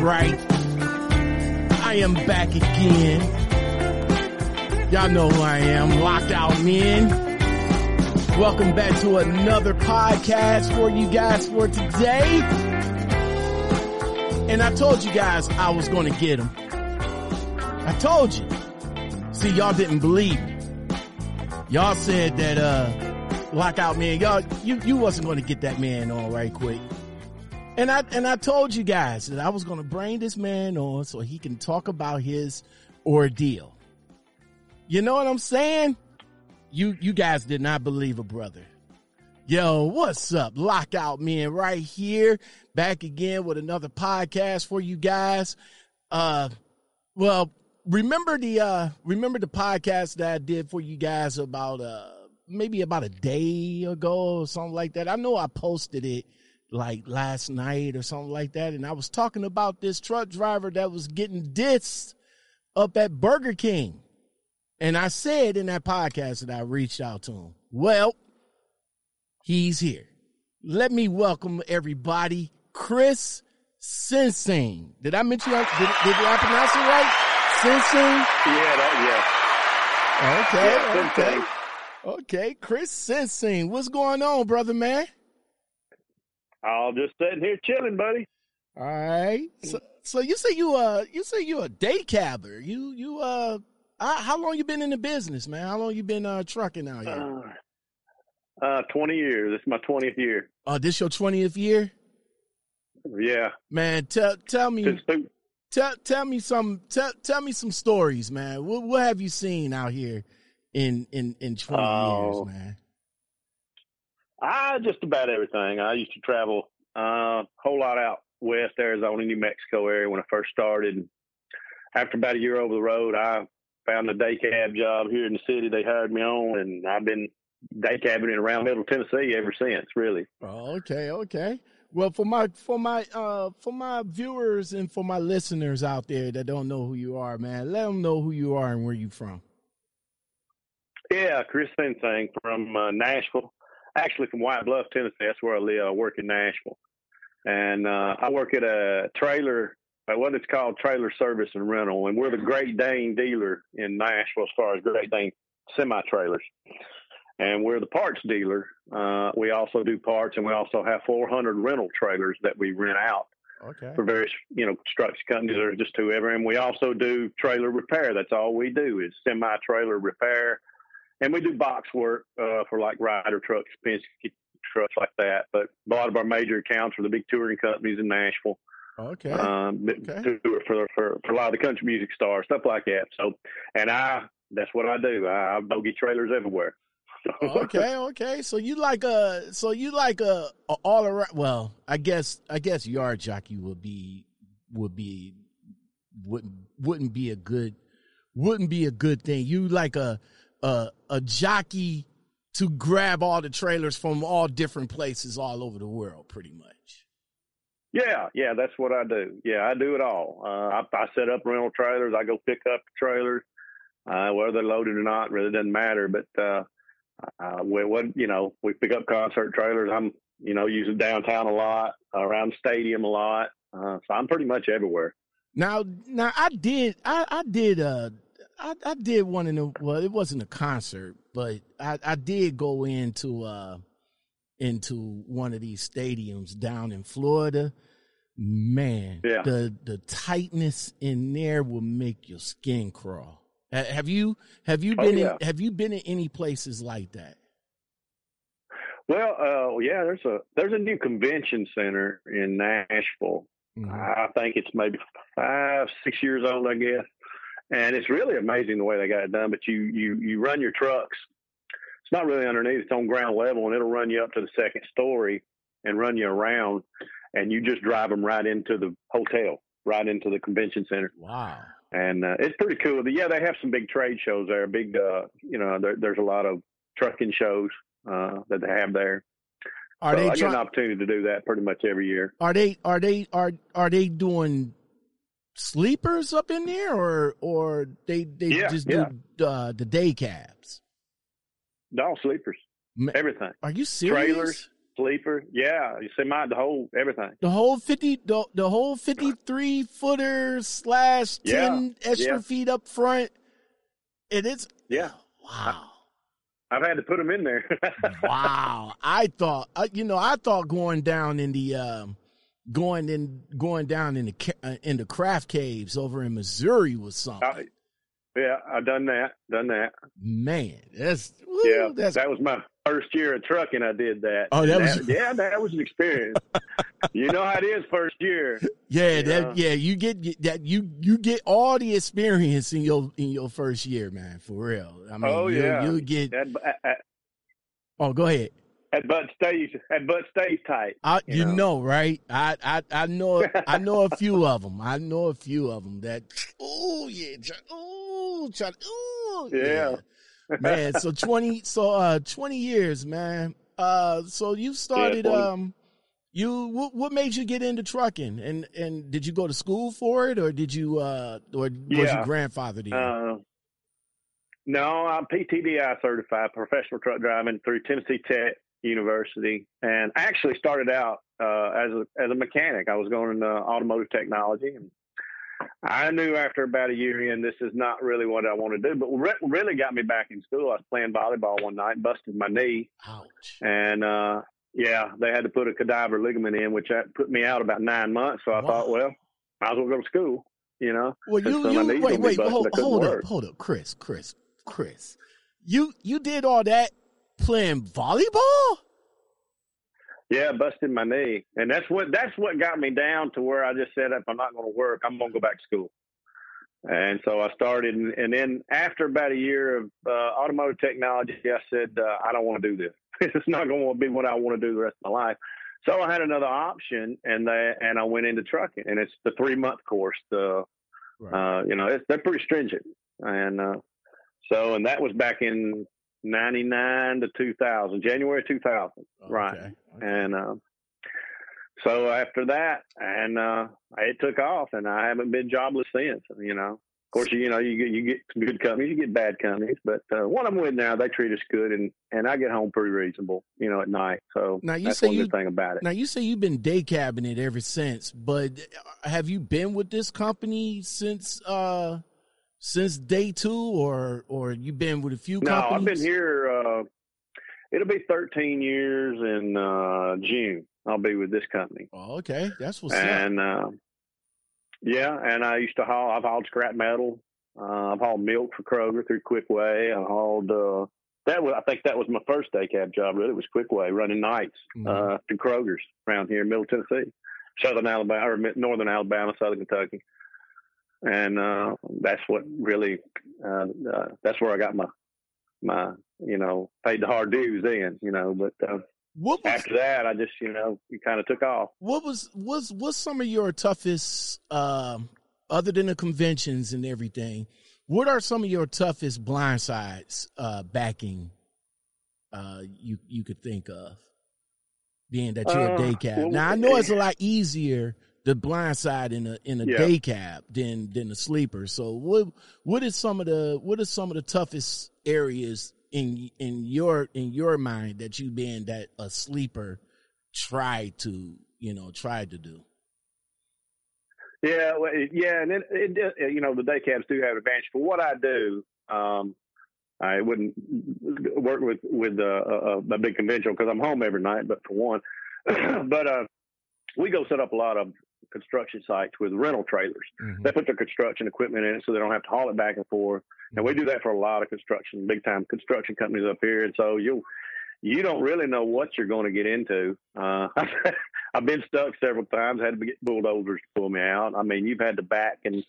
right. I am back again. Y'all know who I am, Lockout Men. Welcome back to another podcast for you guys for today. And I told you guys I was going to get him. I told you. See, y'all didn't believe me. Y'all said that, uh, lockout man, y'all, you, you wasn't going to get that man on right quick. And I, and I told you guys that I was going to bring this man on so he can talk about his ordeal. You know what I'm saying? You, you guys did not believe a brother. Yo, what's up? Lockout man right here. Back again with another podcast for you guys. Uh, well, remember the, uh, remember the podcast that I did for you guys about, uh, maybe about a day ago or something like that. I know I posted it like last night or something like that. And I was talking about this truck driver that was getting dissed up at Burger King. And I said in that podcast that I reached out to him. Well, he's here. Let me welcome everybody, Chris Sensing. Did I mention did, did I pronounce it right? Sensing? Yeah, that, Okay, yeah. okay. Okay, Chris Sensing. What's going on, brother man? I'll just sitting here chilling, buddy. All right. So, so you say you uh you say you a day cabber. You you uh how, how long you been in the business, man? How long you been uh trucking out here? Uh, uh, 20 years. This is my 20th year. Uh, this your twentieth year, Yeah. man. Tell tell me tell tell me some tell tell me some stories, man. What what have you seen out here in in in twenty Oh. years, man? I just about everything. I used to travel a uh, whole lot out west Arizona, New Mexico area when I first started. After about a year over the road, I found a day cab job here in the city. They hired me on, and I've been day cabbing in around Middle Tennessee ever since. Really. Okay, okay. Well, for my for my uh for my viewers and for my listeners out there that don't know who you are, man, let them know who you are and where you from. Yeah, Chris Sensing from uh, Nashville. Actually, from White Bluff, Tennessee. That's where I live. I work in Nashville, and uh, I work at a trailer. uh, What it's called, trailer service and rental, and we're the Great Dane dealer in Nashville as far as Great Dane semi trailers, and we're the parts dealer. Uh, we also do parts, and we also have 400 rental trailers that we rent out Okay. for various, you know, construction companies or just whoever. And we also do trailer repair. That's all we do is semi trailer repair. And we do box work uh, for like Ryder trucks, Penske trucks like that. But a lot of our major accounts are the big touring companies in Nashville. Okay. Um, Okay. for, for for a lot of the country music stars, stuff like that. So, and I that's what I do. I, I bogey trailers everywhere. okay, okay. So you like a so you like a, a all around well, I guess I guess yard jockey would be would be wouldn't wouldn't be a good wouldn't be a good thing. You like a a a jockey to grab all the trailers from all different places all over the world pretty much. Yeah, yeah, that's what I do. Yeah, I do it all. Uh, I, I set up rental trailers. I go pick up trailers, uh, whether they're loaded or not, really doesn't matter. But uh, uh, we, what you know, we pick up concert trailers. I'm you know using downtown a lot, around the stadium a lot. Uh, so I'm pretty much everywhere. Now, now I did, I, I did, uh, I, I did one in the, well, it wasn't a concert, but I, I did go into, uh, into one of these stadiums down in Florida. Man, Yeah. the, the tightness in there will make your skin crawl. Have you, have you Oh, been yeah. in, have you been in any places like that? Well, uh, yeah, there's a there's a new convention center in Nashville. Mhm. I think it's maybe five, six years old, I guess. And it's really amazing the way they got it done. But you you you run your trucks. It's not really underneath; it's on ground level, and it'll run you up to the second story and run you around, and you just drive them right into the hotel, right into the convention center. Wow. And uh, it's pretty cool. But yeah, they have some big trade shows there. Big, uh, you know, there, there's a lot of trucking shows uh, that they have there. Are so they I get an opportunity to do that pretty much every year. are they, are they, are, are they doing sleepers up in there or, or they, they Yeah, just yeah. do, uh, the day cabs? All sleepers, everything. Are you serious? Trailers. sleeper. Yeah, you see my the whole everything. The whole fifty, the, the whole fifty-three footer slash ten Yeah, extra feet up front. It is Yeah, wow, I've had to put them in there. wow. I thought, uh, you know, I thought going down in the, um, going in, going down in the uh, in the Kraft caves over in Missouri was something. I- yeah, I've done that. Done that. Man, that's woo, Yeah, that's that was my first year of trucking. I did that. Oh, that was- yeah, that was an experience. you know how it is first year. Yeah, Yeah. that yeah, you get that you you get all the experience in your in your first year, man, for real. I mean, Oh, you, yeah. you get. That at, Oh, go ahead. At butt stays at butt stays tight. I, you You know. know. right? I, I I know I know a few of them. I know a few of them that. Oh yeah, oh try, oh Yeah. man. So twenty, so uh, twenty years, man. Uh, so you started 20. um. You what, what made you get into trucking and and did you go to school for it or did you uh or was your grandfather there? Uh, no, I'm PTDI certified professional truck driving through Tennessee Tech University, and I actually started out uh, as a as a mechanic. I was going into automotive technology, and I knew after about a year in, this is not really what I want to do. But what re- really got me back in school, I was playing volleyball one night, busted my knee, Ouch. and uh, yeah, they had to put a cadaver ligament in, which that put me out about nine months. So I Wow. thought, well, might as well go to school, you know. Well, you, So you wait, wait, hold, hold up, hold up, Chris, Chris, Chris. You you did all that playing volleyball? Yeah, busted my knee, and that's what that's what got me down to where I just said, if I'm not going to work, I'm going to go back to school. And so I started, and, and then after about a year of uh, automotive technology, I said, uh, I don't want to do this. it's not going to be what I want to do the rest of my life. So I had another option, and they, and I went into trucking, and it's the three month course. The uh, you know, it's, they're pretty stringent, and uh, so and that was back in '99 to 2000, January 2000 right. Okay. and uh, so after that, and uh, it took off, and I haven't been jobless since. You know, of course, you know, you get you get some good companies, you get bad companies, but uh, one I'm with now, they treat us good, and and I get home pretty reasonable, you know, at night. So Now, you that's say one you- good thing about it. Now you say you've been day cabbing it ever since, but have you been with this company since uh since day two, or or you've been with a few no, companies? I've been here. Uh, it'll be 13 years in uh, June. I'll be with this company. Oh, okay, that's what's up. and uh, yeah, and I used to haul. I've hauled scrap metal. Uh, I've hauled milk for Kroger through Quickway. I hauled. Uh, that was. I think that was my first day cab job. Really, it was Quickway running nights Mhm. uh, to Kroger's around here in Middle Tennessee, Southern Alabama or Northern Alabama, Southern Kentucky, and uh, that's what really. Uh, uh, that's where I got my my you know paid the hard dues then. You know, but. Uh, what was after that, I just, you know, you kind of took off. what was was what's some of your toughest um other than the conventions and everything what are some of your toughest blind sides uh backing uh you you could think of being that you're a Uh, day cab well, now i know it's a lot easier the blind side in a in a Yeah. day cab than than a sleeper so what what is some of the what are some of the toughest areas in in your in your mind that you being that a sleeper tried to you know tried to do Yeah, well, yeah, and it, it, it, you know, the day cabs do have advantage. For what I do, um, I wouldn't work with with uh, a, a big conventional because I'm home every night. But for one, but uh, we go set up a lot of construction sites with rental trailers. Mhm. They put their construction equipment in it so they don't have to haul it back and forth. And we do that for a lot of construction, big time construction companies up here. And so you you don't really know what you're going to get into. Uh, I've been stuck several times. Had to get bulldozers to pull me out. I mean, you've had to back, and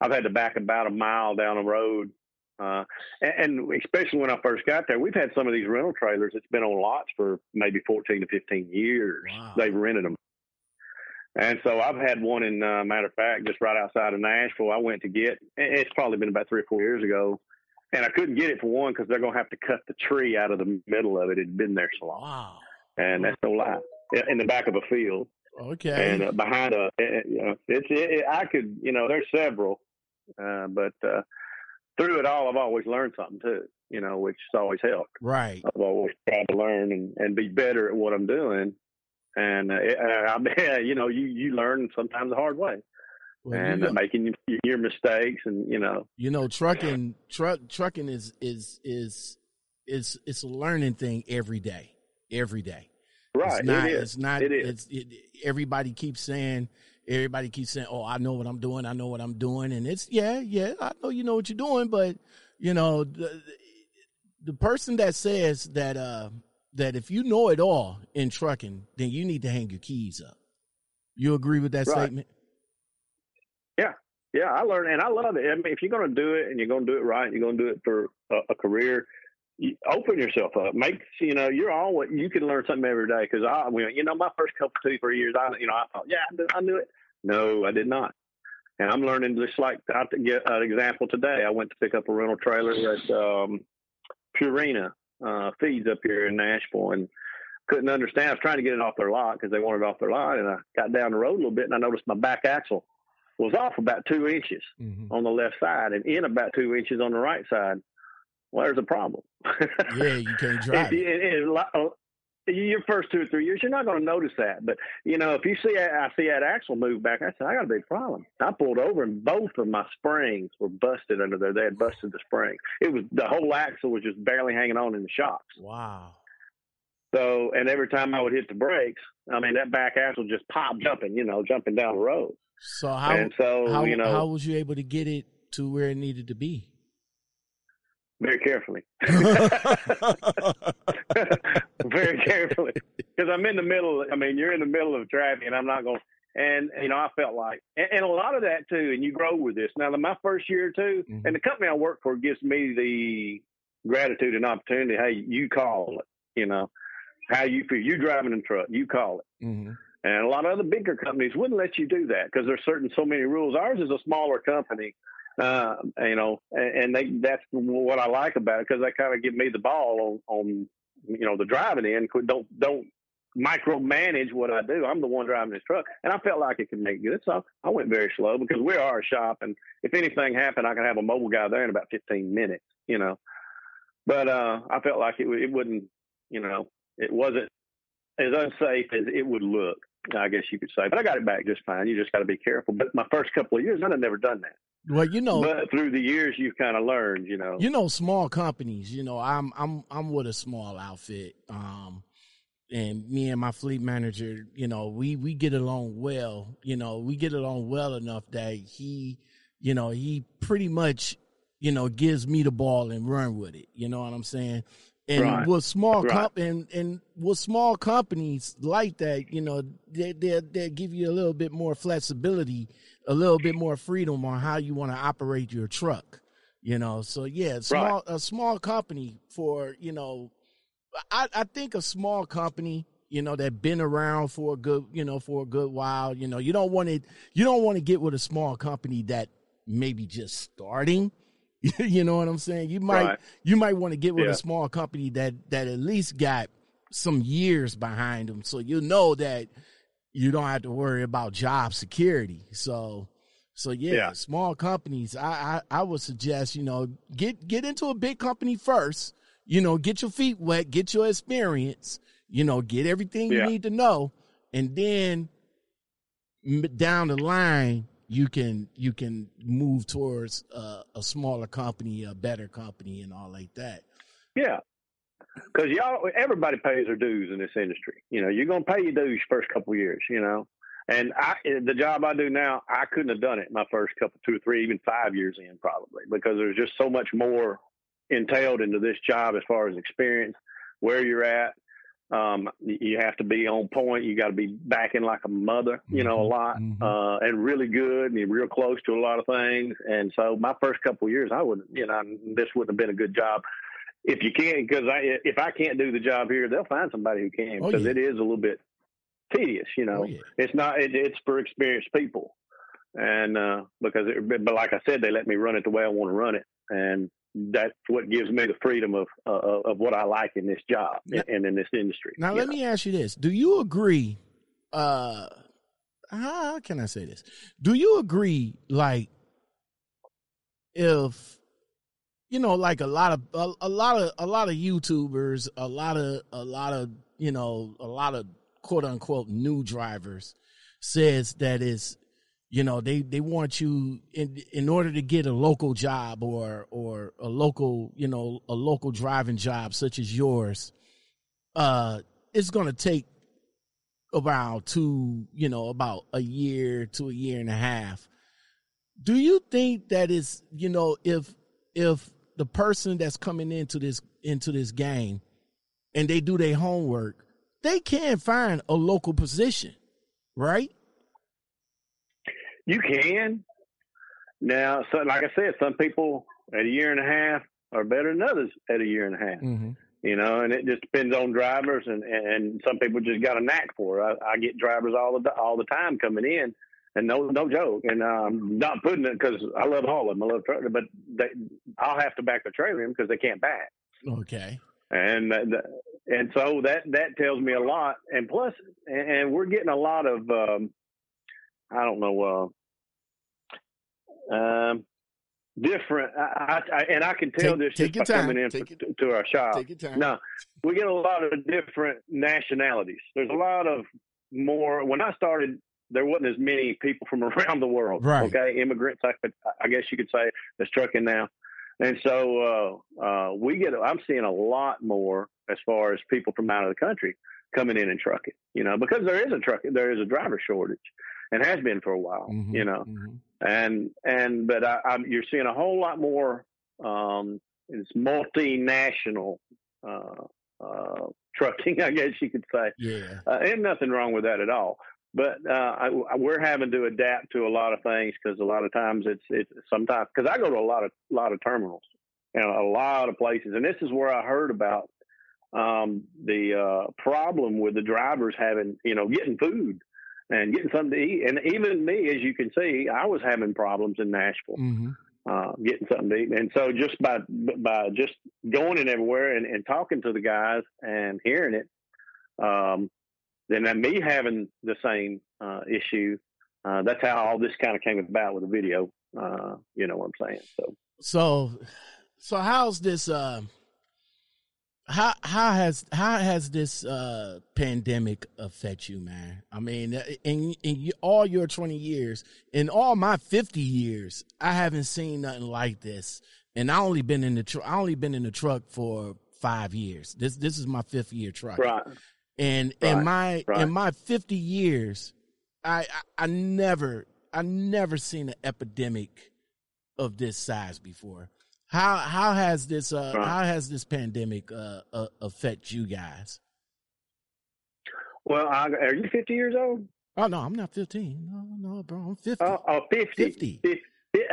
I've had to back about a mile down a road. Uh, and, and especially when I first got there, we've had some of these rental trailers that's been on lots for maybe 14 to 15 years. Wow. They've rented them. And so I've had one in, uh, matter of fact, just right outside of Nashville. I went to get, it's probably been about three or four years ago. And I couldn't get it for one because they're going to have to cut the tree out of the middle of it. It had been there so long. Wow. And that's no lie. In the back of a field Okay. and uh, behind a, it, you know, it's, it, it, I could, you know, there's several, uh, but, uh, through it all, I've always learned something too. You know, which has always helped. Right. I've always tried to learn and, and be better at what I'm doing. And uh, I mean, you know, you you learn sometimes the hard way, well, and you know, making your mistakes, and you know, you know, trucking truck trucking is is is is it's a learning thing every day, every day. Right. It's not. It is. It's not. It is. It's, it, everybody keeps saying. Everybody keeps saying, "Oh, I know what I'm doing. I know what I'm doing," and it's yeah, yeah. I know you know what you're doing, but you know, the, the person that says that uh that if you know it all in trucking, then you need to hang your keys up. You agree with that right. statement? Yeah, yeah. I learned, and I love it. I mean, if you're going to do it, and you're going to do it right, you're going to do it for a, a career you open yourself up. Make you know you're always you can learn something every day. Because I, you know, my first couple two three years, I you know I thought, yeah, I knew, it. No, I did not. And I'm learning just like I to get an example today. I went to pick up a rental trailer at um, Purina uh, Feeds up here in Nashville, and couldn't understand. I was trying to get it off their lot because they wanted it off their lot, and I got down the road a little bit, and I noticed my back axle was off about two inches mm-hmm. on the left side, and in about two inches on the right side well, there's a problem. yeah, you can't drive. Uh, your first two or three years, you're not going to notice that. But you know, if you see, I see that axle move back. I said, I got a big problem. I pulled over, and both of my springs were busted under there. They had busted the spring. It was the whole axle was just barely hanging on in the shocks. Wow. So, and every time I would hit the brakes, I mean, that back axle just popped jumping, you know, jumping down the road. So how? And so, how, you know, how was you able to get it to where it needed to be? very carefully. very carefully. Because I'm in the middle. I mean, you're in the middle of traffic, and I'm not going. And you know, I felt like, and, and, a lot of that too. And you grow with this. Now, my first year or 2 mm-hmm. and the company I work for gives me the gratitude and opportunity. Hey, you call it. You know, how you feel. You driving in truck, you call it. Mm-hmm. And a lot of other bigger companies wouldn't let you do that because there's certain so many rules. Ours is a smaller company uh, you know, and, and they that's what I like about it because they kind of give me the ball on, on you know the driving end. Don't don't micromanage what I do. I'm the one driving this truck, and I felt like it could make good. So I went very slow because we are a shop, and if anything happened, I could have a mobile guy there in about 15 minutes. You know, but uh, I felt like it it wouldn't. You know, it wasn't as unsafe as it would look. I guess you could say, but I got it back just fine. You just got to be careful. But my first couple of years, I'd have never done that. Well, you know, but through the years, you've kind of learned, you know. You know, small companies. You know, I'm I'm I'm with a small outfit, um, and me and my fleet manager, you know, we we get along well. You know, we get along well enough that he, you know, he pretty much, you know, gives me the ball and run with it. You know what I'm saying? And right. with small right. comp and, and with small companies like that, you know, they they they give you a little bit more flexibility a little bit more freedom on how you want to operate your truck. You know, so yeah, small right. a small company for you know, I I think a small company you know that been around for a good you know for a good while. You know, you don't want it you don't want to get with a small company that maybe just starting. you know what I'm saying? You might right. you might want to get with yeah. a small company that that at least got some years behind them, so you know that you don't have to worry about job security. So, so yeah, yeah. small companies. I, I I would suggest you know get get into a big company first. You know, get your feet wet, get your experience. You know, get everything yeah. you need to know, and then down the line you can you can move towards uh, a smaller company, a better company, and all like that. Yeah, because y'all, everybody pays their dues in this industry. You know, you're going to pay your dues first couple years. You know, and I, the job I do now, I couldn't have done it my first couple, two or three, even five years in, probably because there's just so much more entailed into this job as far as experience, where you're at. Um, you have to be on point. You got to be backing like a mother, you know, a mm-hmm. lot, mm-hmm. uh, and really good and you're real close to a lot of things. And so my first couple of years, I wouldn't, you know, this wouldn't have been a good job if you can't, because I if I can't do the job here, they'll find somebody who can because oh, yeah. it is a little bit tedious. You know, oh, yeah. it's not. It, it's for experienced people, and uh, because it, but like I said, they let me run it the way I want to run it, and that's what gives me the freedom of uh, of what I like in this job now, and in this industry. Now, let know? me ask you this: Do you agree? Uh, how can I say this? Do you agree? Like, if you know, like a lot of a, a lot of a lot of YouTubers, a lot of a lot of you know, a lot of quote unquote new drivers says that is you know they they want you in in order to get a local job or or a local you know a local driving job such as yours uh it's going to take about two you know about a year to a year and a half. Do you think that is you know if if the person that's coming into this into this game and they do their homework they can find a local position right you can. Now, so like I said, some people at a year and a half are better than others at a year and a half. Mm-hmm. You know, and it just depends on drivers, and and some people just got a knack for it. I, I get drivers all the all the time coming in, and no no joke. And um, not putting it because I love all of them. I love trailer, but they, I'll have to back the trailer in because they can't back. Okay. And and so that that tells me a lot. And plus, and, we're getting a lot of um, I don't know, uh, um, different. I, I, and I can tell take, this just by coming in for, to our shop. Take your time. No, we get a lot of different nationalities. There's a lot of more. When I started, there wasn't as many people from around the world. Right. Okay, immigrants. I, could, I guess you could say that's trucking now. And so uh, uh, we get. I'm seeing a lot more as far as people from out of the country coming in and trucking. You know, because there is a truck, there is a driver shortage and has been for a while, mm-hmm, you know. Mm-hmm. And and but I, I'm, you're seeing a whole lot more. Um, it's multinational uh, uh, trucking, I guess you could say. Yeah, uh, and nothing wrong with that at all. But uh, I, we're having to adapt to a lot of things because a lot of times it's it's sometimes because I go to a lot of lot of terminals and a lot of places, and this is where I heard about um, the uh, problem with the drivers having you know getting food and getting something to eat. And even me, as you can see, I was having problems in Nashville. Mm-hmm. Uh, getting something to eat, and so just by by just going in everywhere and, and talking to the guys and hearing it, um, then me having the same uh, issue. Uh, that's how all this kind of came about with the video. Uh, you know what I'm saying? So, so, so how's this? Uh, how how has how has this uh, pandemic affect you, man? I mean, uh, in in all your twenty years, in all my fifty years, I haven't seen nothing like this. And I only been in the tr- I only been in the truck for five years. This this is my fifth year truck. Right. And right. in my right. in my fifty years, I, I I never I never seen an epidemic of this size before. How how has this uh, right. how has this pandemic uh, uh, affect you guys? Well, I, are you 50 years old? Oh no, I'm not 15. No, no, bro, I'm 50. Oh, oh 50. 50. 50.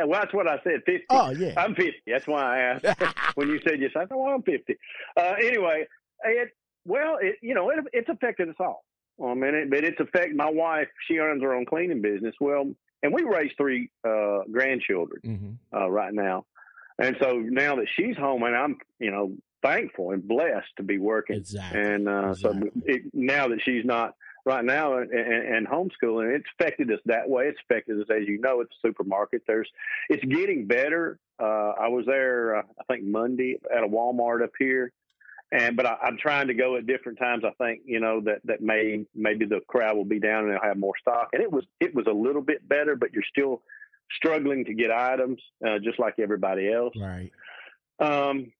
Well, that's what I said. 50. Oh yeah, I'm 50. That's why I asked when you said yes. I thought, well, I'm 50. Uh, anyway, it well, it you know, it, it's affected us all. I mean, it, but it's affected my wife. She owns her own cleaning business. Well, and we raise three uh, grandchildren mm-hmm. uh, right now. And so now that she's home, and I'm, you know, thankful and blessed to be working. Exactly. And uh, exactly. so it, now that she's not right now and, and, homeschooling, it's affected us that way. It's affected us, as you know, at the supermarket. There's, it's getting better. Uh, I was there, uh, I think Monday at a Walmart up here. And, but I, I'm trying to go at different times. I think, you know, that, that may, maybe the crowd will be down and they'll have more stock. And it was, it was a little bit better, but you're still, struggling to get items, uh, just like everybody else. Right. Um,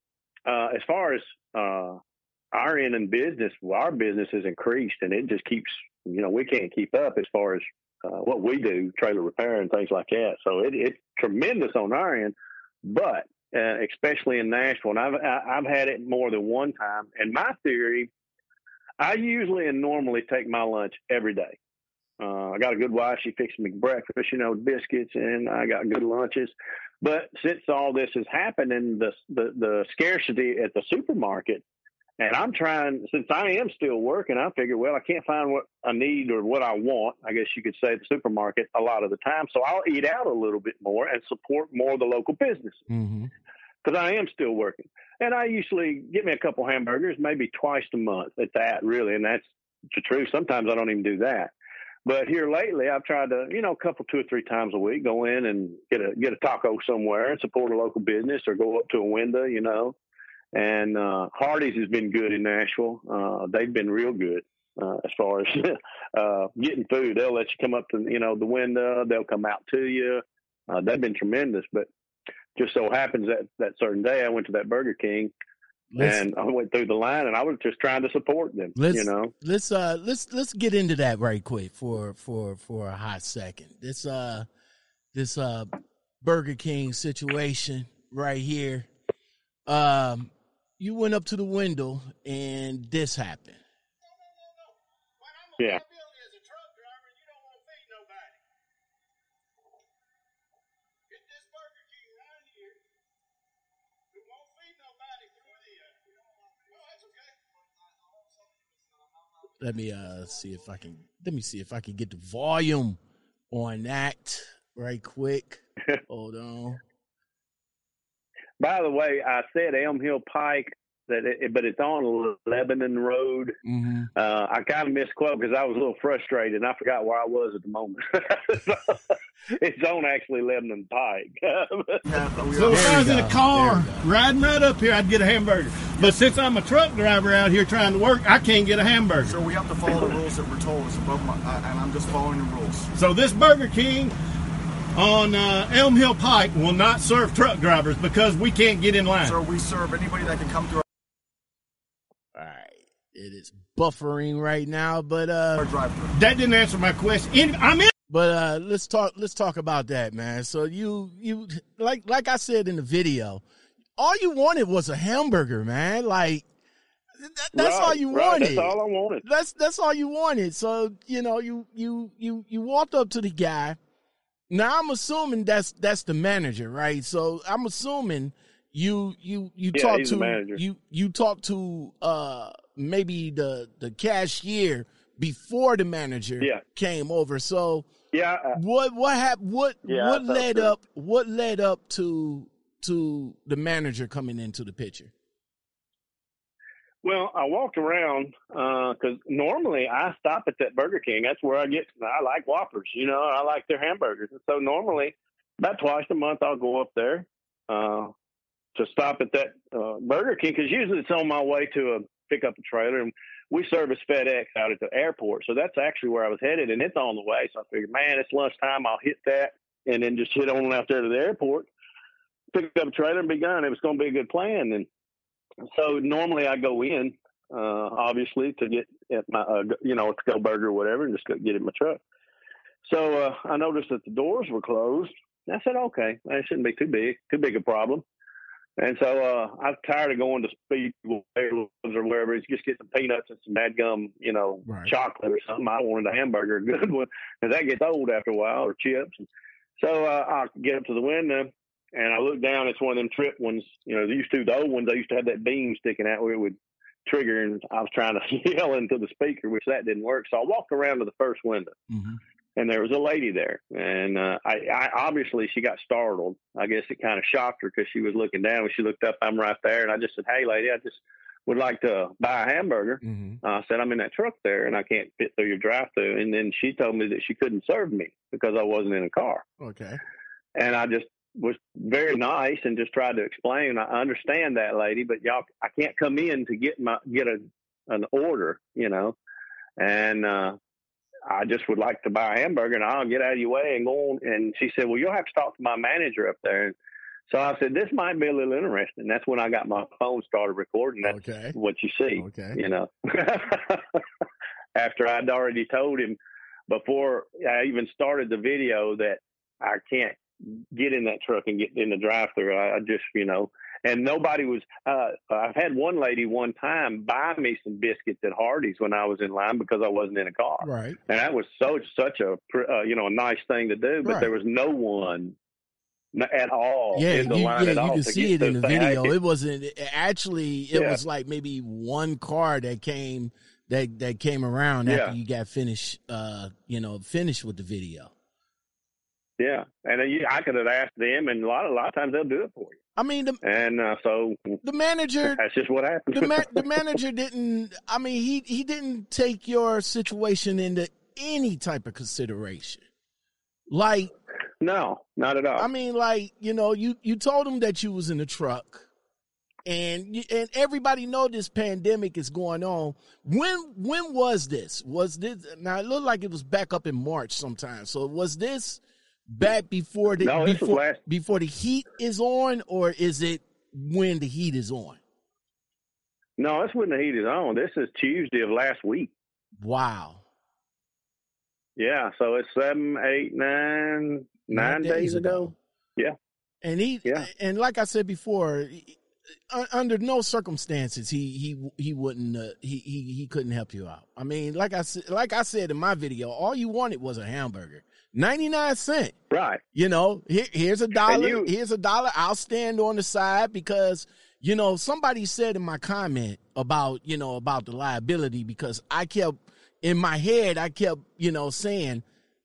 uh, as far as uh, our end in business, well, our business has increased, and it just keeps. You know, we can't keep up as far as uh, what we do, trailer repair and things like that. So it, it's tremendous on our end, but uh, especially in Nashville, and I've I've had it more than one time. And my theory, I usually and normally take my lunch every day. Uh, I got a good wife. She fixes me breakfast, you know, biscuits, and I got good lunches. But since all this has happened and the, the, the scarcity at the supermarket, and I'm trying, since I am still working, I figure, well, I can't find what I need or what I want, I guess you could say, at the supermarket a lot of the time. So I'll eat out a little bit more and support more of the local businesses. Mm-hmm because I am still working. And I usually get me a couple hamburgers, maybe twice a month at that, really. And that's the truth. Sometimes I don't even do that. But here lately, I've tried to, you know, a couple, two or three times a week, go in and get a get a taco somewhere and support a local business, or go up to a window, you know. And uh, Hardee's has been good in Nashville. Uh, they've been real good uh, as far as uh, getting food. They'll let you come up to, you know, the window. They'll come out to you. Uh, they've been tremendous. But just so happens that that certain day I went to that Burger King Let's, and I went through the line, and I was just trying to support them. Let's, you know, let's uh, let's let's get into that right quick for for for a hot second. This uh, this uh, Burger King situation right here. Um, you went up to the window, and this happened. Yeah. Let me uh see if I can let me see if I can get the volume on that right quick. Hold on. By the way, I said Elm Hill Pike that it, but it's on Lebanon Road. Mm-hmm. Uh, I kind of misquote because I was a little frustrated and I forgot where I was at the moment. it's on actually Lebanon Pike. so if I was in a car riding right up here, I'd get a hamburger. But since I'm a truck driver out here trying to work, I can't get a hamburger. So we have to follow the rules that we're told. It's above my, uh, and I'm just following the rules. So this Burger King on uh, Elm Hill Pike will not serve truck drivers because we can't get in line. So we serve anybody that can come through our it is buffering right now, but uh, that didn't answer my question. I'm in. But uh, let's talk. Let's talk about that, man. So you you like like I said in the video, all you wanted was a hamburger, man. Like that's right, all you right. wanted. That's all I wanted. That's that's all you wanted. So you know you you you you walked up to the guy. Now I'm assuming that's that's the manager, right? So I'm assuming you you you yeah, talk to you you talk to uh maybe the the cashier before the manager yeah. came over. So yeah, uh, what what happened? What yeah, what led so. up? What led up to to the manager coming into the picture? Well, I walked around because uh, normally I stop at that Burger King. That's where I get. I like Whoppers. You know, I like their hamburgers. And so normally, about twice a month, I'll go up there uh, to stop at that uh, Burger King because usually it's on my way to a pick up a trailer, and we service FedEx out at the airport. So that's actually where I was headed, and it's on the way. So I figured, man, it's lunchtime. I'll hit that, and then just hit on out there to the airport, pick up a trailer, and be gone. It was going to be a good plan. And so normally I go in, uh, obviously, to get at my, uh, you know, to go burger or whatever, and just go get in my truck. So uh, I noticed that the doors were closed. I said, okay, that shouldn't be too big, too big a problem. And so uh, I'm tired of going to Speedway or wherever. It's just get some peanuts and some bad gum, you know, right. chocolate or something. I wanted a hamburger, a good one, because that gets old after a while, or chips. So uh, I get up to the window and I look down. It's one of them trip ones. You know, they used to the old ones. They used to have that beam sticking out where it would trigger, and I was trying to yell into the speaker, which that didn't work. So I walked around to the first window. Mm-hmm and there was a lady there, and uh, I, I obviously she got startled. I guess it kind of shocked her because she was looking down. When she looked up, I'm right there, and I just said, "Hey, lady, I just would like to buy a hamburger." Mm-hmm. Uh, I said, "I'm in that truck there, and I can't fit through your drive-through." And then she told me that she couldn't serve me because I wasn't in a car. Okay. And I just was very nice and just tried to explain. I understand that, lady, but y'all, I can't come in to get my get a an order, you know. And uh, I just would like to buy a hamburger and I'll get out of your way and go on. And she said, well, you'll have to talk to my manager up there. And so I said, this might be a little interesting. That's when I got my phone started recording. That's okay. what you see, okay. you know, after I'd already told him before I even started the video that I can't get in that truck and get in the drive through. I, I just, you know, and nobody was. Uh, I've had one lady one time buy me some biscuits at Hardee's when I was in line because I wasn't in a car. Right. And that was so such a uh, you know a nice thing to do, but right. there was no one at all yeah, in the you, line yeah. You can see it in the video. It. it wasn't actually. It yeah. was like maybe one car that came that that came around after yeah. you got finished. Uh, you know, finished with the video. Yeah, and I could have asked them, and a lot, a lot of times they'll do it for you. I mean, the, and uh, so the manager. That's just what happened. The, ma- the manager didn't. I mean, he he didn't take your situation into any type of consideration. Like no, not at all. I mean, like you know, you you told him that you was in the truck, and and everybody know this pandemic is going on. When when was this? Was this now? It looked like it was back up in March sometime. So was this back before the no, before, last... before the heat is on, or is it when the heat is on? No, it's when the heat is on. This is Tuesday of last week. Wow. Yeah, so it's seven, eight, nine, nine, days, days ago. ago. Yeah. And he, yeah. and like I said before, under no circumstances he he he wouldn't uh, he he he couldn't help you out. I mean, like I like I said in my video, all you wanted was a hamburger, ninety nine cent. Right. You know, here, here's a dollar. You, here's a dollar. I'll stand on the side because you know somebody said in my comment about you know about the liability because I kept in my head I kept you know saying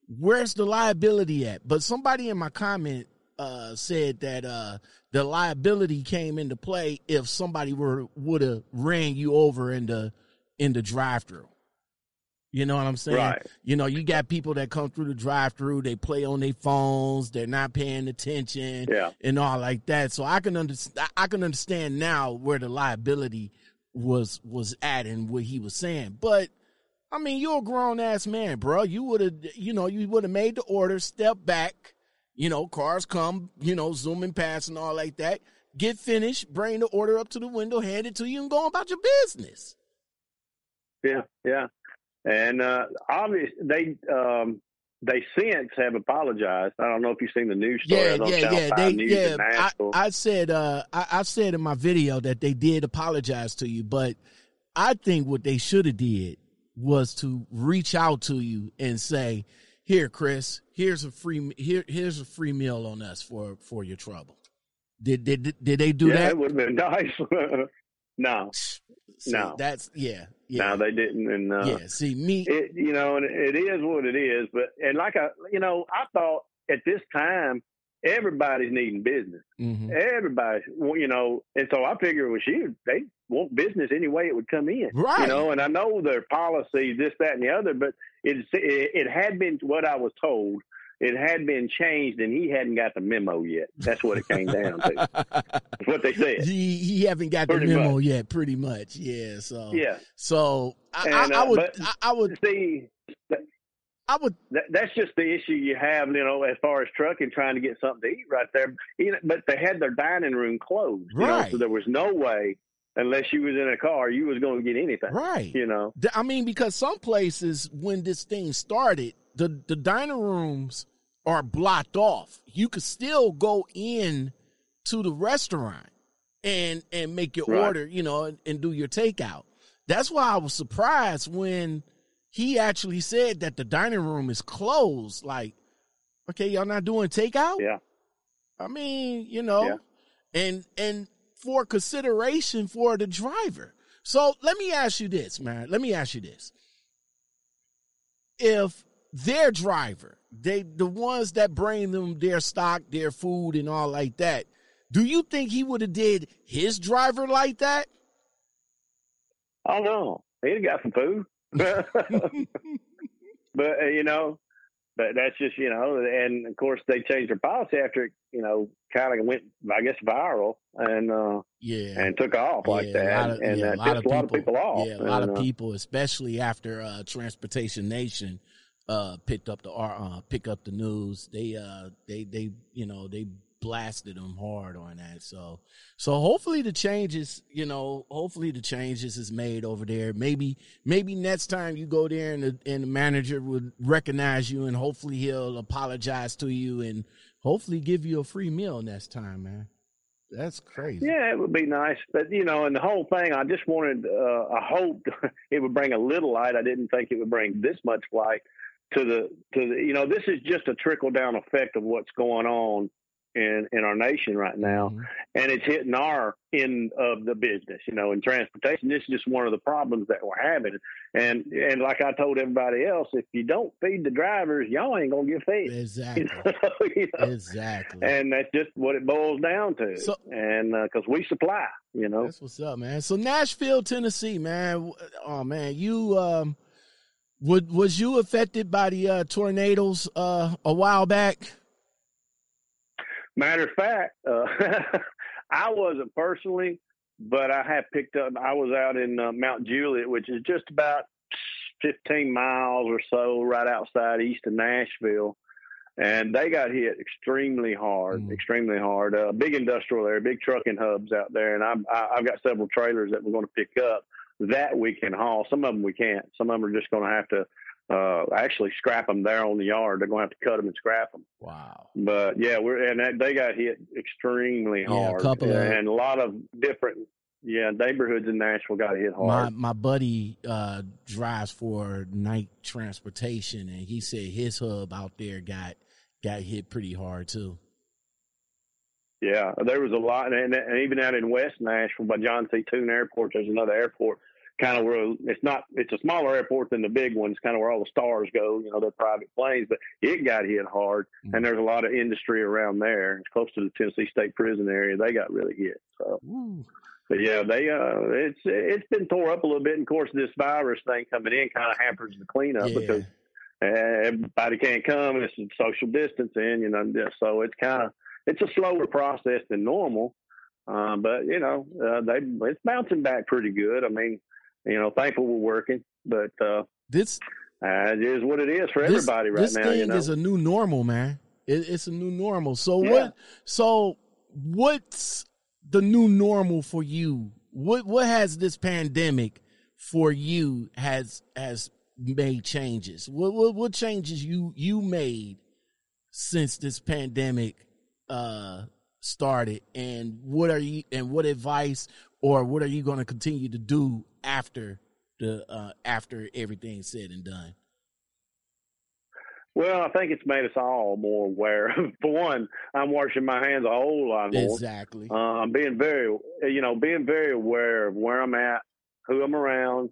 where's the liability at, but somebody in my comment uh, said that uh, the liability came into play if somebody were would have ran you over in the in the drive through. You know what I'm saying? Right. You know, you got people that come through the drive through, they play on their phones, they're not paying attention yeah. and all like that. So I can understand I can understand now where the liability was was at and what he was saying. But I mean, you're a grown ass man, bro. You would have you know, you would have made the order, step back, you know, cars come, you know, zooming past and all like that. Get finished, bring the order up to the window, hand it to you, and go about your business. Yeah, yeah, and uh, obviously they um, they since have apologized. I don't know if you've seen the news story. Yeah, yeah, yeah. They, yeah. I, I, said, uh, I, I said in my video that they did apologize to you, but I think what they should have did was to reach out to you and say, here, Chris, here's a free here here's a free meal on us for for your trouble. Did did did they do yeah, that? It would have been nice. No, see, no, that's yeah, yeah. No, they didn't. And uh, yeah, see me, it, you know, and it is what it is. But and like I, you know, I thought at this time everybody's needing business. Mm-hmm. Everybody, you know, and so I figured with you, they want business any way it would come in. Right. You know, and I know their policy, this, that, and the other, but it, it had been what I was told. It had been changed, and he hadn't got the memo yet. That's what it came down to. That's what they said. He, he haven't got pretty the memo much. yet. Pretty much, yeah. So yeah. So I, and, I, I uh, would, I, I, would see. I would. That, that's just the issue you have, you know, as far as trucking, trying to get something to eat right there. You know, but they had their dining room closed, right? Know, so there was no way unless you was in a car, you was going to get anything. Right. You know. I mean, because some places when this thing started, the the dining rooms are blocked off. You could still go in to the restaurant and and make your right. order, you know, and, and do your takeout. That's why I was surprised when he actually said that the dining room is closed. Like, okay, y'all not doing takeout? Yeah. I mean, you know, yeah. and and for consideration for the driver. So let me ask you this, man. Let me ask you this. If their driver, they the ones that bring them their stock, their food, and all like that, do you think he would have did his driver like that? I don't know. He'd got some food. but uh, you know, but that's just you know, and of course they changed their policy after it, you know, kind of went, I guess, viral and uh, yeah, and took off yeah, like that, of, and yeah, uh, a, lot, of, a lot of people off. Yeah, a lot of uh, people, especially after uh, Transportation Nation uh, picked up the uh, pick up the news. They uh, they they you know they blasted them hard on that. So, so hopefully the changes, you know, hopefully the changes is made over there. Maybe, maybe next time you go there and the, and the manager would recognize you and hopefully he'll apologize to you and hopefully give you a free meal next time, man. That's crazy. Yeah, it would be nice, but you know, and the whole thing, I just wanted, uh, I hoped it would bring a little light. I didn't think it would bring this much light to the to the. You know, this is just a trickle down effect of what's going on in in our nation right now, mm-hmm. and it's hitting our end of the business. You know, in transportation, this is just one of the problems that we're having. And and like I told everybody else, if you don't feed the drivers, y'all ain't gonna get fed. Exactly. you know? Exactly. And that's just what it boils down to. So, and because uh, we supply, you know, that's what's up, man. So Nashville, Tennessee, man. Oh man, you um Would was you affected by the uh, tornadoes uh, a while back? Matter of fact, uh, I wasn't personally, but I have picked up. I was out in uh, Mount Juliet, which is just about 15 miles or so right outside east of Nashville. And they got hit extremely hard, mm. extremely hard. Uh, big industrial area, big trucking hubs out there, and I've I've got several trailers that we're going to pick up that we can haul. Some of them we can't. Some of them are just going to have to uh, actually scrap them there on the yard. They're going to have to cut them and scrap them. Wow. But yeah, we're and that, they got hit extremely hard. Yeah, a couple and, of, and a lot of different yeah neighborhoods in Nashville got hit hard. My my buddy uh, drives for Knight Transportation, and he said his hub out there got got hit pretty hard too. Yeah, there was a lot, and, and even out in West Nashville by John C. Tune Airport, there's another airport kind of where it's not it's a smaller airport than the big ones, kind of where all the stars go. You know, they're private planes, but it got hit hard, mm-hmm. and there's a lot of industry around there. It's close to the Tennessee State Prison area. They got really hit. So, Ooh. but yeah, they uh, it's it's been tore up a little bit. And of course, this virus thing coming in kind of hampers the cleanup yeah. because everybody can't come. And it's social distancing, you know. So it's kind of it's a slower process than normal. Uh, but you know, uh, they it's bouncing back pretty good. I mean, you know, thankful we're working, but uh, this uh, it is what it is for this, everybody right this now. This thing you know? is a new normal, man. It, it's a new normal. So yeah. what? So what's the new normal for you? What what has this pandemic for you has has made changes? What what, what changes you you made since this pandemic uh started and what are you and what advice or what are you going to continue to do after the uh, after everything's said and done? Well, I think it's made us all more aware. For one, I'm washing my hands a whole lot more. Exactly. Uh, I'm being very, you know, being very aware of where I'm at, who I'm around.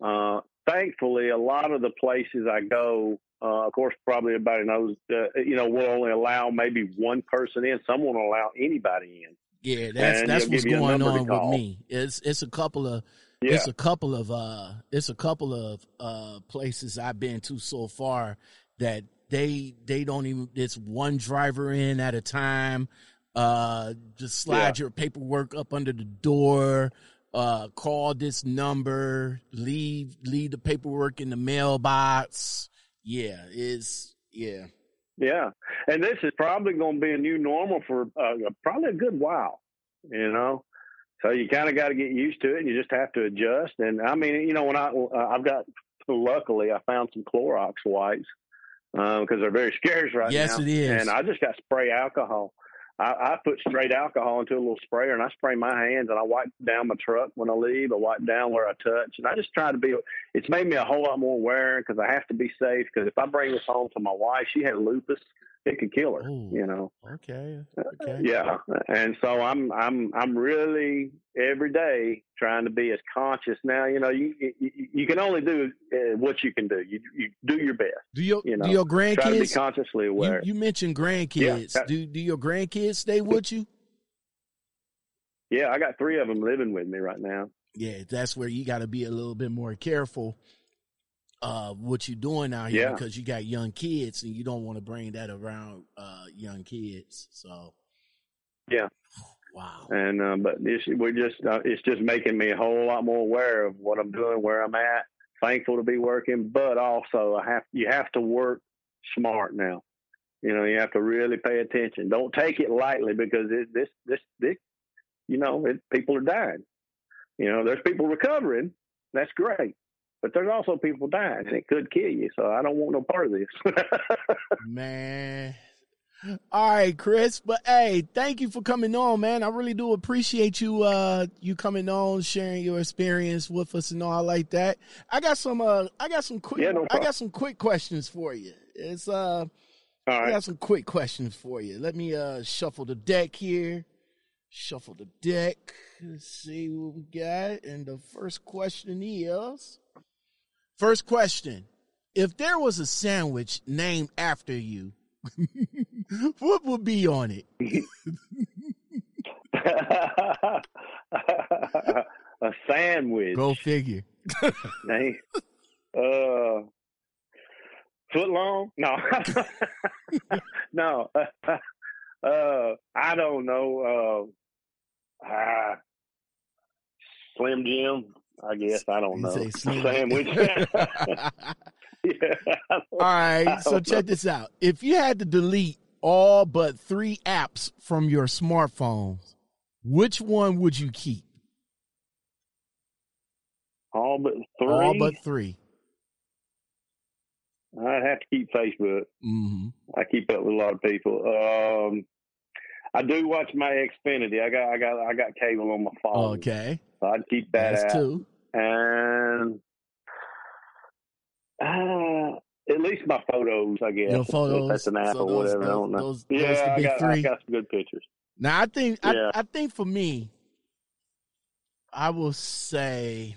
Uh, thankfully, a lot of the places I go, uh, of course, probably everybody knows, you know, will only allow maybe one person in. Some won't allow anybody in. Yeah, that's and that's what's going on with me. It's it's a couple of yeah. it's a couple of uh it's a couple of uh places I've been to so far that they they don't even it's one driver in at a time. Uh just slide yeah. your paperwork up under the door, uh call this number, leave leave the paperwork in the mailbox. Yeah, is yeah. Yeah, and this is probably going to be a new normal for uh, probably a good while. You know, so you kind of got to get used to it, and you just have to adjust. And I mean, you know, when I I've got luckily I found some Clorox wipes because uh, they're very scarce right yes, now. Yes, it is. And I just got spray alcohol. I, I put straight alcohol into a little sprayer and I spray my hands and I wipe down my truck when I leave. I wipe down where I touch and I just try to be. It's made me a whole lot more aware because I have to be safe. Because if I bring this home to my wife, she had lupus it could kill her. Ooh, you know. Okay. Okay. Yeah, and so I'm I'm I'm really every day trying to be as conscious. Now you know you you, you can only do uh, what you can do. You you do your best. Do your you know, do your grandkids try to be consciously aware? You, you mentioned grandkids. Yeah. Do do your grandkids stay with you? Yeah, I got three of them living with me right now. Yeah, that's where you got to be a little bit more careful uh, what you're doing out here yeah. because you got young kids and you don't want to bring that around uh, young kids. So, yeah, wow. And uh, but this, we're just uh, it's just making me a whole lot more aware of what I'm doing, where I'm at. Thankful to be working, but also I have you have to work smart now. You know, you have to really pay attention. Don't take it lightly because it, this this this you know it, people are dying. You know, there's people recovering. That's great but there's also people dying and it could kill you. So I don't want no part of this. man. All right, Chris. But hey, thank you for coming on, man. I really do appreciate you uh you coming on, sharing your experience with us and all like that. I got some uh I got some quick yeah, no I got some quick questions for you. It's uh right. I got some quick questions for you. Let me uh shuffle the deck here. Shuffle the deck. Let's see what we got. And the first question is First question. If there was a sandwich named after you, what would be on it? a sandwich. Go figure. uh, foot long? No, no. Uh, I don't know. Uh, uh, Slim Jim, I guess. I don't know. Sandwich. yeah, all right. So check this out. If you had to delete all but three apps from your smartphone, which one would you keep? All but three. All but three. I'd have to keep Facebook. Mm-hmm. I keep up with a lot of people. Um, I do watch my Xfinity. I got I got I got cable on my phone. Okay. So I'd keep that That's out. two. And uh, at least my photos, I guess. Your photos. That's an app so or those, whatever. Those, I don't know. Those, yeah, I got, three. I got some good pictures. Now I think Yeah. I, I think for me, I will say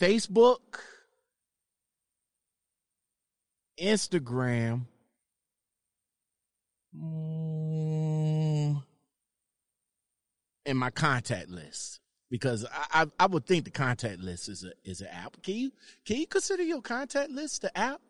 Facebook, Instagram, mm, and my contact list. Because I, I I would think the contact list is a is an app. Can you can you consider your contact list the app?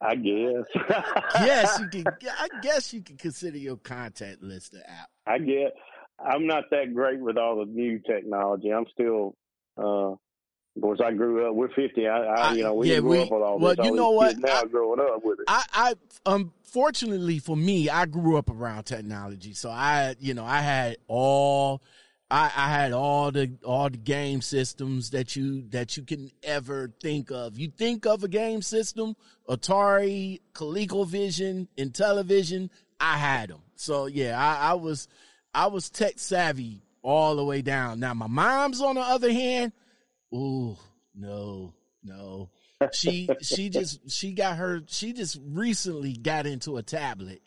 I guess. Yes, you can. I guess you can consider your contact list the app. I get. I'm not that great with all the new technology. I'm still. Uh, of course, I grew up. We're 50. I, I you know, we yeah, grew we- up with all well, this. you all know what? Now I- growing up with it. I, I unfortunately for me, I grew up around technology, so I, you know, I had all, I, I had all the all the game systems that you that you can ever think of. You think of a game system, Atari, ColecoVision, Intellivision. I had them, so yeah, I, I was I was tech savvy all the way down. Now my mom's on the other hand, ooh, no, no she she just she got her she just recently got into a tablet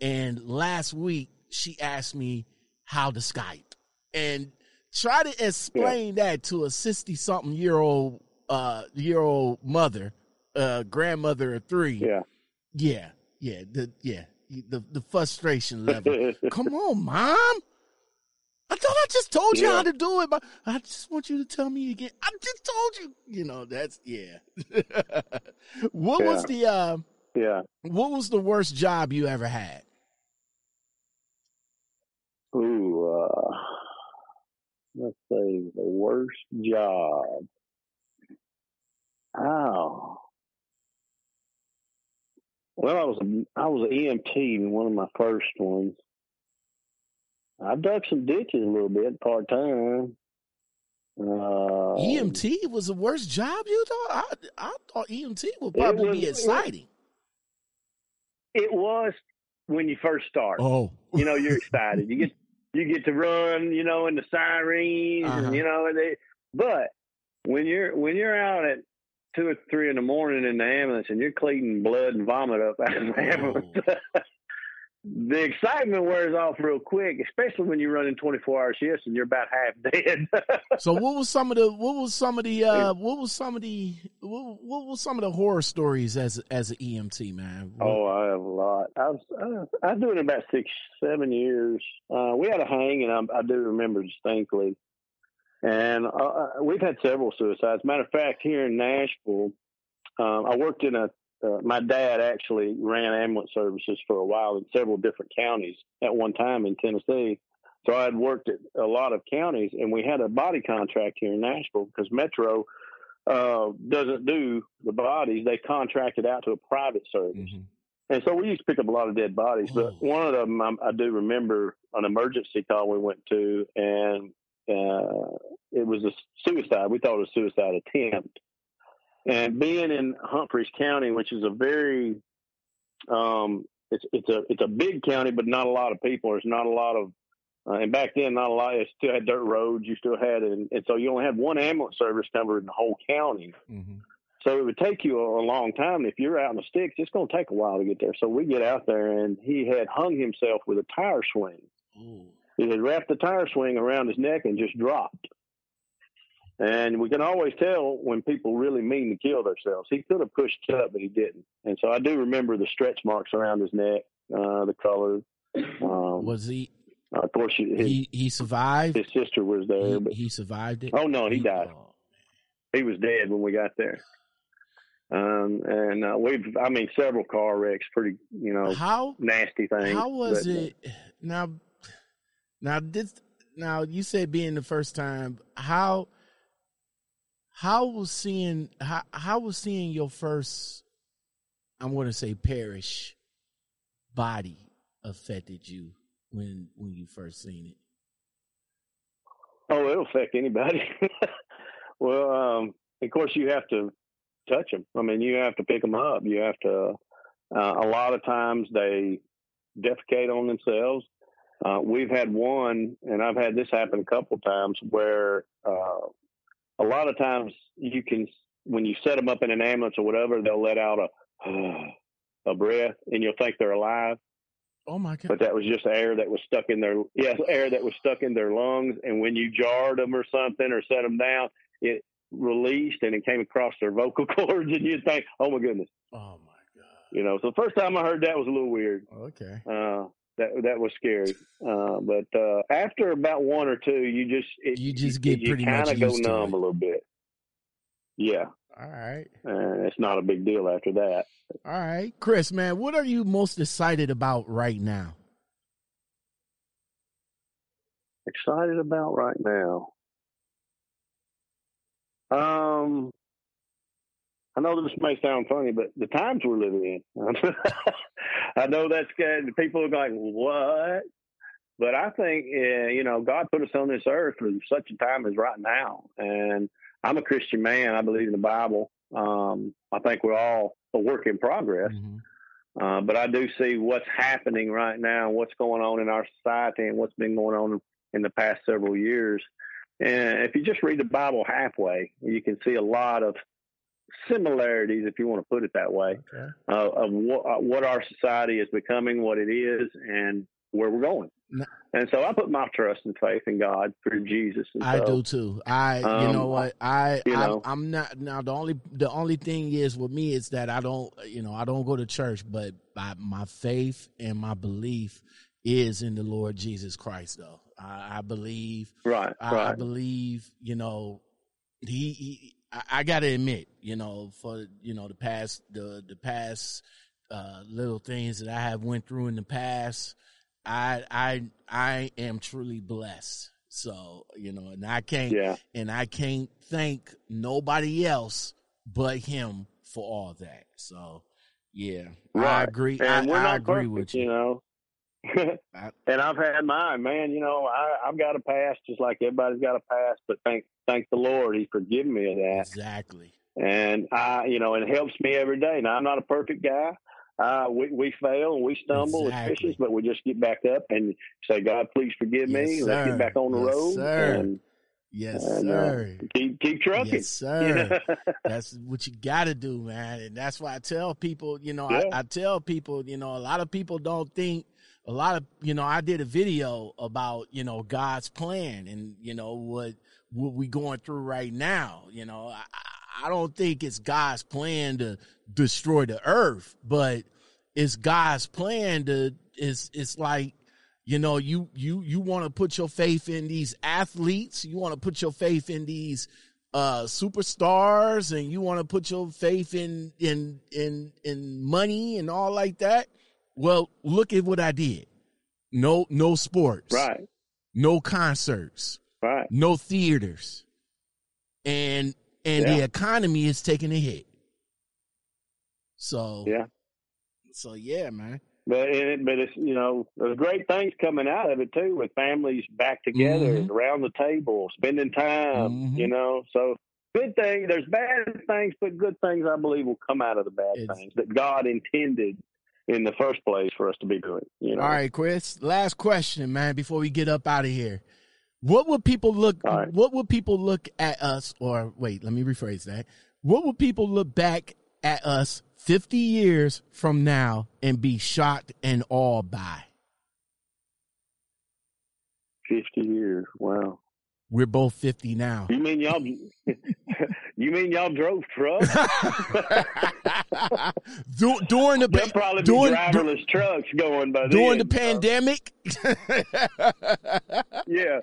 and last week she asked me how to Skype and try to explain that to a 60 something year old uh year old mother uh grandmother of 3 yeah. yeah yeah the yeah the the frustration level come on mom I thought I just told you Yeah. how to do it, but I just want you to tell me again. I just told you. You know, that's yeah. what was the uh Yeah. what was the worst job you ever had? Ooh. Uh, let's see. The worst job. Oh. Well, I was I was an EMT in one of my first ones. I dug some ditches a little bit part time. Uh, EMT was the worst job you thought? I I thought EMT would probably was- be exciting. It was when you first start. Oh. You know, you're excited. You get you get to run. You know, in the sirens, Uh-huh. and you know, they, but when you're when you're out at two or three in the morning in the ambulance and you're cleaning blood and vomit up out of the ambulance, the excitement wears off real quick, especially when you're running 24 hour shifts and you're about half dead. So what was some of the what was some of the uh what was some of the what, what was some of the horror stories as as an EMT man? What- Oh, I have a lot. I was I, I was doing it about six, seven years. Uh, we had a hang, and I, I do remember distinctly. And uh, we've had several suicides. Matter of fact, here in Nashville, um, I worked in a. Uh, my dad actually ran ambulance services for a while in several different counties at one time in Tennessee. So I had worked at a lot of counties, and we had a body contract here in Nashville because Metro uh, doesn't do the bodies; they contract it out to a private service. Mhm. And so we used to pick up a lot of dead bodies, but Oh. one of them I, I do remember an emergency call we went to, and uh, it was a suicide. We thought it was a suicide attempt. And being in Humphreys County, which is a very, um, it's it's a it's a big county, but not a lot of people. There's not a lot of, uh, and back then not a lot. It still had dirt roads. You still had, and, and so you only had one ambulance service covering the whole county. Mhm. So it would take you a, a long time. If you're out in the sticks, it's going to take a while to get there. So we get out there, and he had hung himself with a tire swing. Ooh. He had wrapped the tire swing around his neck and just dropped. And we can always tell when people really mean to kill themselves. He could have pushed up, but he didn't. And so I do remember the stretch marks around his neck, uh, the color. Um, Was he of course, his, he he survived? his sister was there, He, but he survived it. oh no, he died. Oh, He was dead when we got there. Um, and uh, we've, I mean, several car wrecks, pretty, you know, how nasty things. How was but, it? Now, now this, now you said being the first time. How, how was seeing how how was seeing your first? I'm going to say parish body affected you when when you first seen it. Oh, it'll affect anybody. well, um, of course, you have to touch them. I mean, you have to pick them up. You have to. Uh, a lot of times they defecate on themselves. Uh, we've had one, and I've had this happen a couple times where uh, a lot of times you can, when you set them up in an ambulance or whatever, they'll let out a a breath, and you'll think they're alive. Oh my god! But that was just air that was stuck in their yes, air that was stuck in their lungs, and when you jarred them or something or set them down, it released and it came across their vocal cords, and you'd think, "Oh my goodness!" Oh my god! You know, so the first time I heard that was a little weird. Okay. Uh, that that was scary, uh, but uh, after about one or two, you just it, you just get you, pretty you much kind of go numb to a little bit. Yeah. All right. Uh, it's not a big deal after that. All right, Chris, man, what are you most excited about right now? Excited about right now. Um, I know this may sound funny, but the times we're living in. I know that's good. People are like, "What?" But I think uh, you know God put us on this earth for such a time as right now, and I'm a Christian man. I believe in the Bible. Um, I think we're all a work in progress. Mm-hmm. Uh, but I do see what's happening right now, what's going on in our society, and what's been going on in the past several years. And if you just read the Bible halfway, you can see a lot of similarities, if you want to put it that way, Okay. uh, of what, what our society is becoming, what it is, and where we're going. And so I put my trust and faith in God through Jesus. And I do too. I, you um, know what, I, you I know. I'm not now. The only, the only thing is with me is that I don't, you know, I don't go to church, but my, my faith and my belief is in the Lord Jesus Christ. Though I, I believe, Right, I, I believe, you know, he, he I, I got to admit, you know, for you know the past, the the past uh, little things that I have went through in the past. I I I am truly blessed. So, you know, and I can't Yeah. and I can't thank nobody else but him for all that. So, yeah. I agree. And I, we're I not agree perfect, with you you. know. And I've had mine, man. You know, I, I've got a past, just like everybody's got a past. But thank, thank the Lord, He's forgiven me of that. Exactly. And I, you know, it helps me every day. Now I'm not a perfect guy. Uh, we we fail and we stumble as Exactly. Christians, but we just get back up and say, God, please forgive me. Let's get back on the Yes, road sir. and, Yes, and uh, sir. keep keep trucking. Yes, sir. that's what you got to do, man. And that's why I tell people, you know, Yeah. I, I tell people, you know, a lot of people don't think, a lot of, you know, I did a video about, you know, God's plan and, you know, what, what we going through right now. You know, I, I don't think it's God's plan to destroy the earth, but it's God's plan to, it's, it's like, you know, you, you, you want to put your faith in these athletes. You want to put your faith in these, uh superstars and you want to put your faith in in in in money and all like that well look at what i did. No no sports. Right, no concerts. Right. no theaters. And and the economy is taking a hit. So Yeah. so yeah man. But it, but it's you know there's great things coming out of it too with families back together Mhm. around the table spending time Mhm. you know? So good thing there's bad things but good things I believe will come out of the bad It's- things that God intended in the first place for us to be doing you know? All right chris last question man before we get up out of here. What would people look right. what would people look at us or wait let me rephrase that. What would people look back at us 50 years from now and be shocked and awed by? 50 years wow we're both 50 now you mean y'all you mean y'all drove trucks Du- during the there'll probably be during, driverless trucks going by during then, the pandemic yeah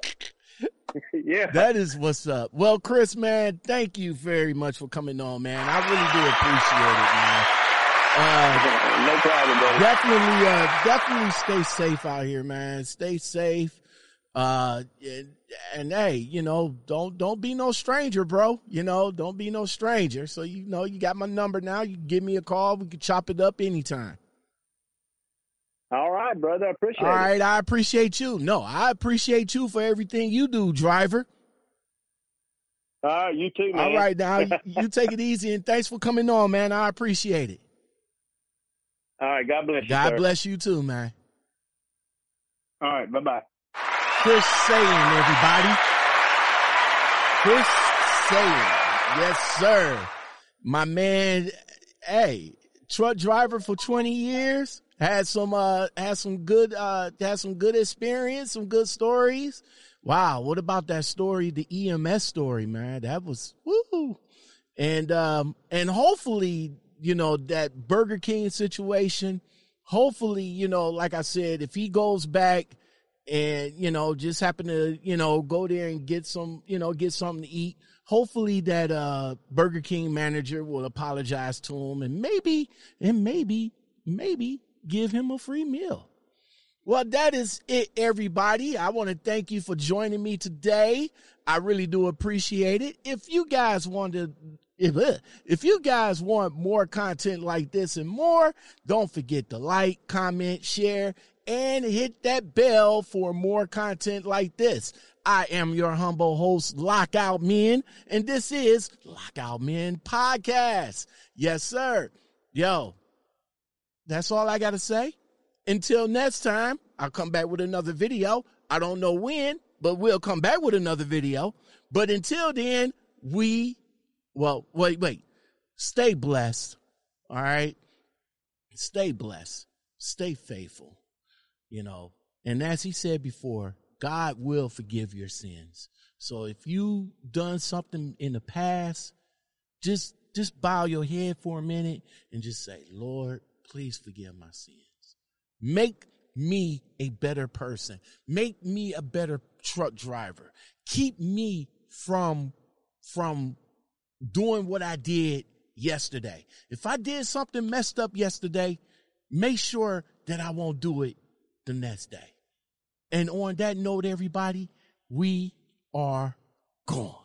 yeah. That is what's up. Well, Chris, man, thank you very much for coming on, man. I really do appreciate it, man. Uh, no problem, brother. Definitely, uh, definitely stay safe out here, man. Stay safe. Uh, and, and hey, you know, don't don't be no stranger, bro. You know, don't be no stranger. So you know, you got my number now. You can give me a call. We can chop it up anytime. All right, brother. I appreciate All it. right, I appreciate you. No, I appreciate you for everything you do, driver. All right, you too, man. All right, now you, you take it easy and thanks for coming on, man. I appreciate it. All right, God bless you. God sir. bless you too, man. All right, bye bye. Chris Sayin, everybody. Chris Sayin. Yes, sir. My man, hey, truck driver for 20 years. Had some uh had some good uh had some good experience, some good stories. Wow, what about that story, the EMS story, man? That was woo. And um and hopefully, you know, that Burger King situation, hopefully, you know, like I said, if he goes back and you know just happen to you know go there and get some you know get something to eat. Hopefully that uh burger king manager will apologize to him and maybe and maybe maybe give him a free meal. Well that is it everybody. I want to thank you for joining me today. I really do appreciate it. If you guys want to if, if you guys want more content like this and more don't forget to like comment share and hit that bell for more content like this. I am your humble host, Lockout Men, and this is Lockout Men Podcast. Yes, sir. Yo, that's all I got to say. Until next time, I'll come back with another video. I don't know when, but we'll come back with another video. But until then, we, well, wait, wait, stay blessed. All right. Stay blessed. Stay faithful you know. And as he said before, God will forgive your sins. So if you done something in the past, just just bow your head for a minute and just say, "Lord, please forgive my sins. Make me a better person. Make me a better truck driver. Keep me from from doing what I did yesterday. If I did something messed up yesterday, make sure that I won't do it the next day. And on that note, everybody, we are gone.